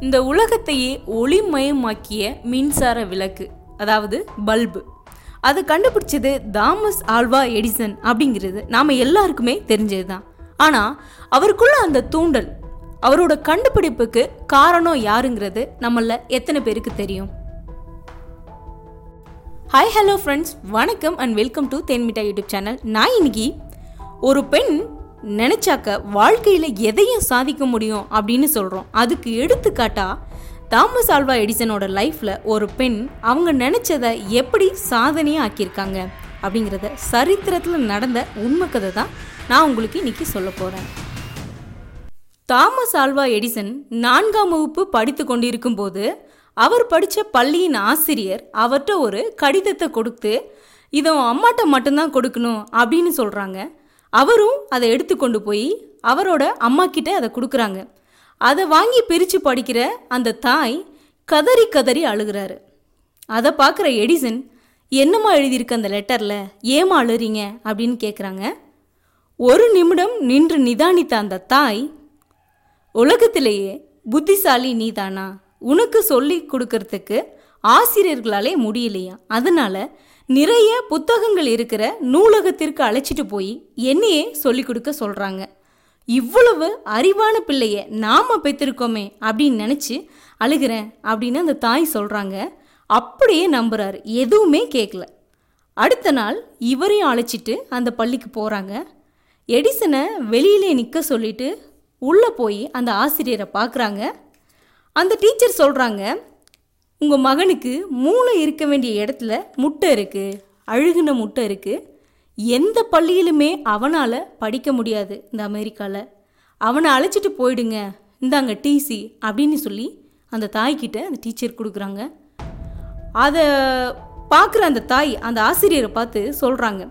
இந்த உலகத்தையே ஒளிமயமாக்கிய மின்சார விளக்கு அதாவது பல்பு. அது கண்டுபிடிச்சது தாமஸ் ஆல்வா எடிசன் அப்படிங்கிறது நாம் எல்லாருக்குமே தெரிஞ்சது தான் ஆனால் அவருக்குள்ள அந்த தூண்டல் அவரோட கண்டுபிடிப்புக்கு காரணம் யாருங்கிறது நம்மள எத்தனை பேருக்கு தெரியும்? ஹாய் ஹலோ ஃப்ரெண்ட்ஸ் வணக்கம் and welcome to Thenmitta YouTube channel நான் இன்னைக்கு ஒரு பெண் நினச்சாக்க வாழ்க்கையில் எதையும் சாதிக்க முடியும் அப்படின்னு சொல்கிறோம் அதுக்கு எடுத்துக்காட்டா தாமஸ் ஆல்வா எடிசனோட லைஃப்பில் ஒரு பெண் அவங்க நினச்சதை எப்படி சாதனையாக ஆக்கியிருக்காங்க அப்படிங்கிறத சரித்திரத்தில் நடந்த உண்மை கதை தான் நான் உங்களுக்கு இன்னைக்கு சொல்ல போகிறேன் தாமஸ் ஆல்வா எடிசன் நான்காம் வகுப்பு படித்து கொண்டிருக்கும் போது அவர் படித்த பள்ளியின் ஆசிரியர் அவர்கிட்ட ஒரு கடிதத்தை கொடுத்து இதை அம்மாட்ட மட்டும்தான் கொடுக்கணும் அப்படின்னு சொல்கிறாங்க அவரும் அதை எடுத்து கொண்டு போய் அவரோட அம்மா கிட்ட அதை கொடுக்குறாங்க. அதை வாங்கி பிரித்து படிக்கிற அந்த தாய் கதறி கதறி அழுகிறாரு. அதை பார்க்குற எடிசன் என்னம்மா எழுதியிருக்கு அந்த லெட்டரில்? ஏமா அழுறீங்க? அப்படின்னு கேட்குறாங்க ஒரு நிமிடம் நின்று நிதானித்த அந்த தாய் உலகத்திலேயே புத்திசாலி நீதானா? உனக்கு சொல்லி கொடுக்கறதுக்கு ஆசிரியர்களாலே முடியலையா? அதனால நிறைய புத்தகங்கள் இருக்கிற நூலகத்திற்கு அழைச்சிட்டு போய் என்னையே சொல்லிக் கொடுக்க சொல்கிறாங்க இவ்வளவு அறிவான பிள்ளைய நாம பெற்றிருக்கோமே அப்படின்னு நினச்சி அழுகிறேன் அப்படின்னு அந்த தாய் சொல்கிறாங்க அப்படியே நம்புறாரு. எதுவுமே கேட்கல அடுத்த நாள் இவரையும் அழைச்சிட்டு அந்த பள்ளிக்கு போகிறாங்க எடிசனை வெளியிலே நிற்க சொல்லிட்டு உள்ளே போய் அந்த ஆசிரியரை பார்க்குறாங்க அந்த டீச்சர் சொல்கிறாங்க உங்கள் மகனுக்கு மூளை இருக்க வேண்டிய இடத்துல முட்டை இருக்குது அழுகுன முட்டை இருக்குது எந்த பள்ளியிலுமே அவனால் படிக்க முடியாது இந்த அமெரிக்காவில் அவனை அழைச்சிட்டு போயிடுங்க. இந்தாங்க டிசி அப்படின்னு சொல்லி அந்த தாய்கிட்ட அந்த டீச்சர் கொடுக்குறாங்க. அதை பார்க்குற அந்த தாய் அந்த ஆசிரியரை பார்த்து சொல்கிறாங்க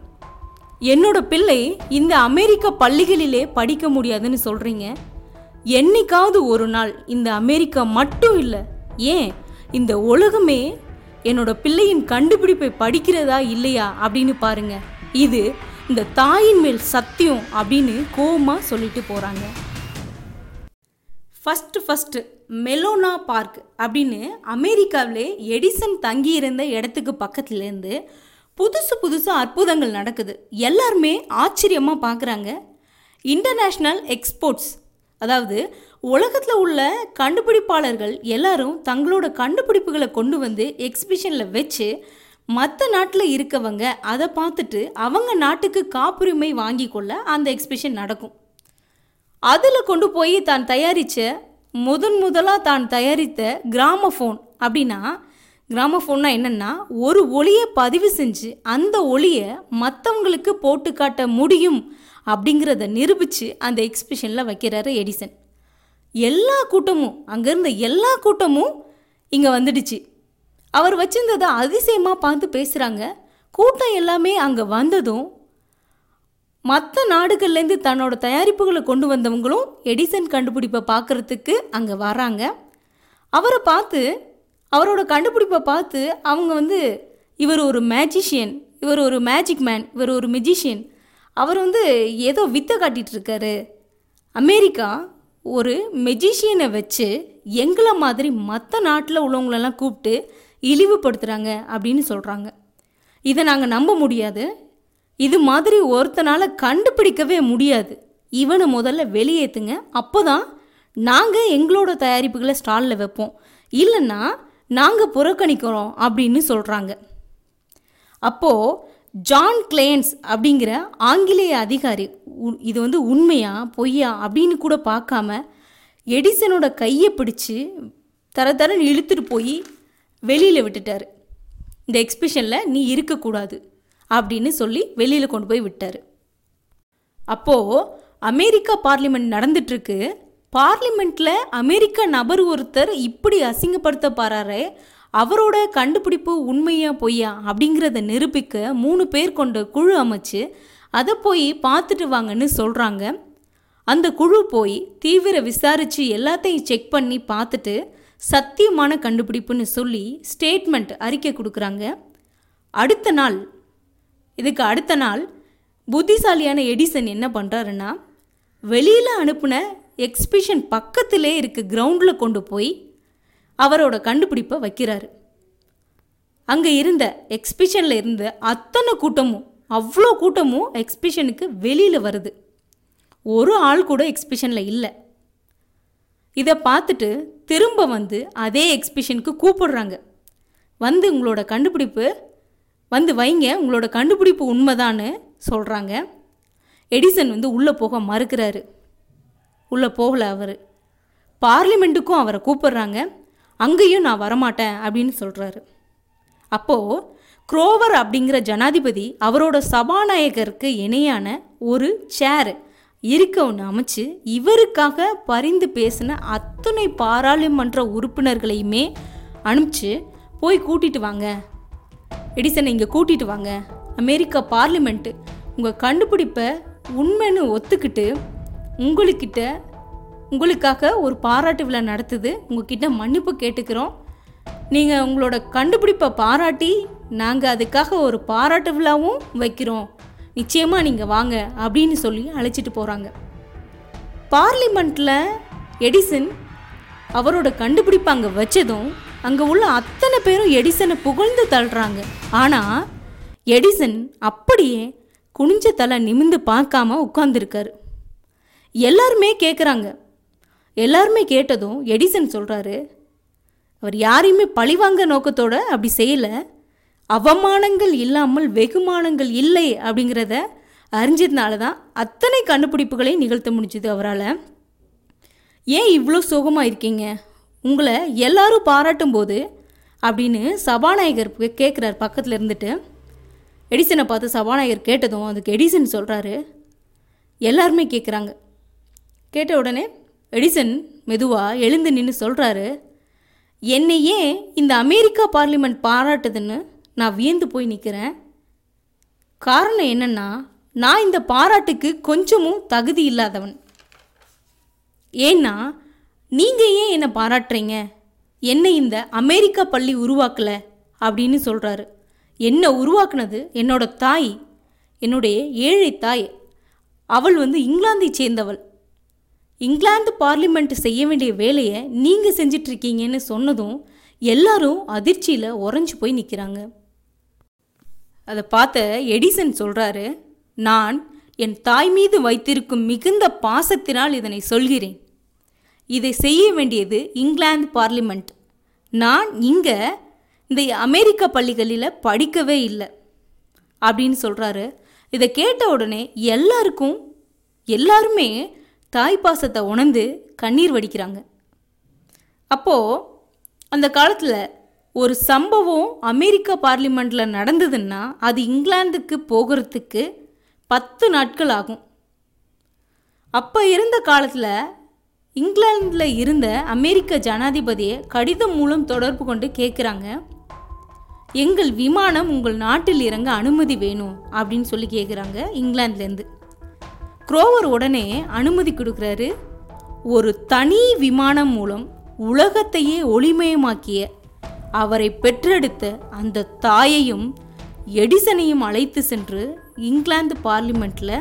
என்னோட பிள்ளை இந்த அமெரிக்க பள்ளிகளிலே படிக்க முடியாதுன்னு சொல்கிறீங்க என்னைக்காவது ஒரு நாள் இந்த அமெரிக்கா மட்டும் இல்லை ஏன் இந்த உலகமே என்னோட பிள்ளையின் கண்டுபிடிப்பை படிக்கிறதா இல்லையா அப்படின்னு பாருங்க. இது இந்த தாயின் மேல் சத்தியம் அப்படின்னு கோபமாக சொல்லிட்டு போகிறாங்க ஃபஸ்ட்டு ஃபஸ்ட்டு மெலோனா பார்க் அப்படின்னு அமெரிக்காவிலே எடிசன் தங்கியிருந்த இடத்துக்கு பக்கத்துலேருந்து புதுசு புதுசு அற்புதங்கள் நடக்குது. எல்லாருமே ஆச்சரியமாக பார்க்குறாங்க இன்டர்நேஷ்னல் எக்ஸ்போர்ட்ஸ் அதாவது உலகத்தில் உள்ள கண்டுபிடிப்பாளர்கள் எல்லாரும் தங்களோட கண்டுபிடிப்புகளை கொண்டு வந்து எக்ஸிபிஷனில் வச்சு மற்ற நாட்டில் இருக்கவங்க அதை பார்த்துட்டு அவங்க நாட்டுக்கு காப்புரிமை வாங்கி கொள்ள அந்த எக்ஸிபிஷன் நடக்கும். அதில் கொண்டு போய் தான் தயாரித்த முதன் முதலாக தான் தயாரித்த கிராமஃபோன் அப்படின்னா கிராமஃபோன்னா என்னென்னா ஒரு ஒளியை பதிவு செஞ்சு அந்த ஒளியை மற்றவங்களுக்கு போட்டு காட்ட முடியும் அப்படிங்கிறத நிரூபித்து அந்த எக்ஸிபிஷனில் வைக்கிறாரு எடிசன் எல்லா கூட்டமும் அங்கேருந்த எல்லா கூட்டமும் இங்கே வந்துடுச்சு. அவர் வச்சிருந்ததை அதிசயமாக பார்த்து பேசுகிறாங்க கூட்டம் எல்லாமே அங்கே வந்ததும் மற்ற நாடுகள்லேருந்து தன்னோட தயாரிப்புகளை கொண்டு வந்தவங்களும் எடிசன் கண்டுபிடிப்பை பார்க்குறதுக்கு அங்கே வராங்க. அவரை பார்த்து அவரோட கண்டுபிடிப்பை பார்த்து அவங்க வந்து இவர் ஒரு மேஜிஷியன் இவர் ஒரு மேஜிக் மேன் இவர் ஒரு மெஜிஷியன் அவர் வந்து ஏதோ வித்தை காட்டிகிட்ருக்காரு அமெரிக்கா ஒரு மெஜிஷியனை வச்சு எங்களை மாதிரி மற்ற நாட்டில் உள்ளவங்களெல்லாம் கூப்பிட்டு இழிவுபடுத்துகிறாங்க அப்படின்னு சொல்கிறாங்க இதை நாங்கள் நம்ப முடியாது. இது மாதிரி ஒருத்தனால் கண்டுபிடிக்கவே முடியாது. இவனை முதல்ல வெளியேற்றுங்க அப்போ தான் நாங்கள் எங்களோட தயாரிப்புகளை ஸ்டாலில் வைப்போம். இல்லைன்னா நாங்கள் புறக்கணிக்கிறோம் அப்படின்னு சொல்கிறாங்க அப்போது ஜான் கிளேன்ஸ் அப்படிங்கிற ஆங்கிலேய அதிகாரி உ- இது வந்து உண்மையா பொய்யா அப்படின்னு கூட பார்க்காம எடிசனோட கையை பிடிச்சு தர தரன்னு இழுத்துட்டு போய் வெளியில் விட்டுட்டார். இந்த எக்ஸிபிஷனில் நீ இருக்கக்கூடாது அப்படின்னு சொல்லி வெளியில் கொண்டு போய் விட்டார். அப்போது அமெரிக்கா பார்லிமெண்ட் நடந்துட்டுருக்கு பார்லிமெண்ட்டில் அமெரிக்க நபர் ஒருத்தர் இப்படி அசிங்கப்படுத்த பாராரு அவரோட கண்டுபிடிப்பு உண்மையா பொய்யா அப்படிங்கிறத நிரூபிக்க மூணு பேர் கொண்ட குழு அமைச்சு அதை போய் பார்த்துட்டு வாங்கன்னு சொல்கிறாங்க அந்த குழு போய் தீவிர விசாரித்து எல்லாத்தையும் செக் பண்ணி பார்த்துட்டு சத்தியமான கண்டுபிடிப்புன்னு சொல்லி ஸ்டேட்மெண்ட் அறிக்கை கொடுக்குறாங்க. அடுத்த நாள் இதுக்கு அடுத்த நாள் புத்திசாலியான எடிசன் என்ன பண்ணுறாருன்னா வெளியில் அனுப்பின எக்ஸிபிஷன் பக்கத்திலே இருக்க கிரவுண்டில் கொண்டு போய் அவரோட கண்டுபிடிப்பை வைக்கிறாரு. அங்கே இருந்த எக்ஸ்பிஷனில் இருந்த அத்தனை கூட்டமும் அவ்வளோ கூட்டமும் எக்ஸ்பிஷனுக்கு வெளியில் வருது. ஒரு ஆள் கூட எக்ஸ்பிஷனில் இல்லை. இதை பார்த்துட்டு திரும்ப வந்து அதே எக்ஸ்பிஷனுக்கு கூப்பிடுறாங்க. வந்து உங்களோட கண்டுபிடிப்பு வந்து வைங்க உங்களோட கண்டுபிடிப்பு உண்மைதான்னு சொல்கிறாங்க எடிசன் வந்து உள்ளே போக மறுக்கிறாரு. உள்ளே போகல அவர். பார்லிமெண்ட்டுக்கும் அவரை கூப்பிடுறாங்க. அங்கேயும் நான் வரமாட்டேன் அப்படின்னு சொல்கிறாரு அப்போது குரோவர் அப்படிங்கிற ஜனாதிபதி அவரோட சபாநாயகருக்கு இணையான ஒரு சேர் இருக்க ஒன்று அமைச்சு இவருக்காக பரிந்து பேசின அத்தனை பாராளுமன்ற உறுப்பினர்களையுமே அனுப்பிச்சு போய் கூட்டிட்டு வாங்க. எடிசனை இங்கே கூட்டிட்டு வாங்க. அமெரிக்கா பார்லிமெண்ட்டு உங்கள் கண்டுபிடிப்பை உண்மைன்னு ஒத்துக்கிட்டு உங்களுக்கிட்ட உங்களுக்காக ஒரு பாராட்டு விழா நடத்துது. உங்ககிட்ட மன்னிப்பு கேட்டுக்கிறோம். நீங்கள் உங்களோட கண்டுபிடிப்பை பாராட்டி நாங்கள் அதுக்காக ஒரு பாராட்டு விழாவும் வைக்கிறோம். நிச்சயமாக நீங்கள் வாங்க அப்படின்னு சொல்லி அழைச்சிட்டு போகிறாங்க பார்லிமெண்ட்டில் எடிசன் அவரோட கண்டுபிடிப்பை அங்கே வச்சதும் அங்கே உள்ள அத்தனை பேரும் எடிசனை புகழ்ந்து தள்ளுறாங்க. ஆனால் எடிசன் அப்படியே குனிஞ்ச தலை நிமிந்து பார்க்காம உட்காந்துருக்காரு எல்லாருமே கேட்குறாங்க எல்லாருமே கேட்டதும் எடிசன் சொல்கிறாரு அவர் யாரையுமே பழிவாங்க நோக்கத்தோட அப்படி செய்யலை. அவமானங்கள் இல்லாமல் வெகுமானங்கள் இல்லை அப்படிங்கிறத அறிஞ்சதுனால தான் அத்தனை கண்டுபிடிப்புகளையும் நிகழ்த்த முடிஞ்சுது அவரால். ஏன் இவ்வளோ சோகமாக இருக்கீங்க? உங்களை எல்லாரும் பாராட்டும் போது அப்படின்னு சபாநாயகர் கேட்குறார் பக்கத்தில் இருந்துட்டு. எடிசனை பார்த்து சபாநாயகர் கேட்டதும் அதுக்கு எடிசன் சொல்கிறாரு எல்லாருமே கேட்குறாங்க கேட்ட உடனே எடிசன் மெதுவாக எழுந்து நின்று சொல்கிறாரு என்னை ஏன் இந்த அமெரிக்கா பார்லிமெண்ட் பாராட்டுதுன்னு நான் வியந்து போய் நிற்கிறேன் காரணம் என்னன்னா நான் இந்த பாராட்டுக்கு கொஞ்சமும் தகுதி இல்லாதவன். ஏன்னா நீங்கள் ஏன் என்னை பாராட்டுறீங்க? என்னை இந்த அமெரிக்கா பள்ளி உருவாக்கலை? அப்படின்னு சொல்கிறாரு என்னை உருவாக்குனது? என்னோட தாய் என்னுடைய ஏழை தாய். அவள் வந்து இங்கிலாந்தை சேர்ந்தவள். இங்கிலாந்து பார்லிமெண்ட் செய்ய வேண்டிய வேலையை நீங்கள் செஞ்சிட்ருக்கீங்கன்னு சொன்னதும் எல்லாரும் அதிர்ச்சியில் உறைஞ்சு போய் நிற்கிறாங்க அதை பார்த்த எடிசன் சொல்கிறாரு நான் என் தாய் மீது வைத்திருக்கும் மிகுந்த பாசத்தினால் இதனை சொல்கிறேன். இதை செய்ய வேண்டியது இங்கிலாந்து பார்லிமெண்ட் நான் இங்கே இந்த அமெரிக்க பள்ளிகளில் படிக்கவே இல்லை. அப்படின்னு சொல்கிறாரு இதை கேட்ட உடனே எல்லாருக்கும் எல்லாருமே தாய் பாசத்தை உணர்ந்து கண்ணீர் வடிக்கிறாங்க. அப்போது அந்த காலத்தில் ஒரு சம்பவம் அமெரிக்கா பார்லிமெண்ட்டில் நடந்ததுன்னா அது இங்கிலாந்துக்கு போகிறதுக்கு பத்து நாட்கள் ஆகும். அப்போ இருந்த காலத்தில் இங்கிலாந்தில் இருந்த அமெரிக்க ஜனாதிபதியை கடிதம் மூலம் தொடர்பு கொண்டு கேட்குறாங்க எங்கள் விமானம் உங்கள் நாட்டில் இறங்க அனுமதி வேணும் அப்படின்னு சொல்லி கேட்குறாங்க இங்கிலாந்துலேருந்து குரோவர் உடனே அனுமதி கொடுக்குறாரு. ஒரு தனி விமானம் மூலம் உலகத்தையே ஒளிமயமாக்கிய அவரை பெற்றெடுத்த அந்த தாயையும் எடிசனையும் அழைத்து சென்று இங்கிலாந்து பார்லிமெண்ட்டில்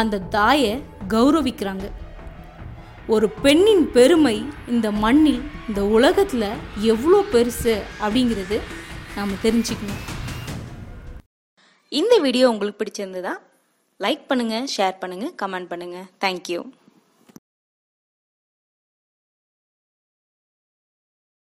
அந்த தாயை கௌரவிக்கிறாங்க. ஒரு பெண்ணின் பெருமை இந்த மண்ணில் இந்த உலகத்தில் எவ்வளோ பெருசு அப்படிங்கிறது நாம் தெரிஞ்சுக்கணும். இந்த வீடியோ உங்களுக்கு பிடிச்சிருந்ததா லைக் பண்ணுங்கள் ஷேர் பண்ணுங்கள் கமெண்ட் பண்ணுங்கள் தேங்க்யூ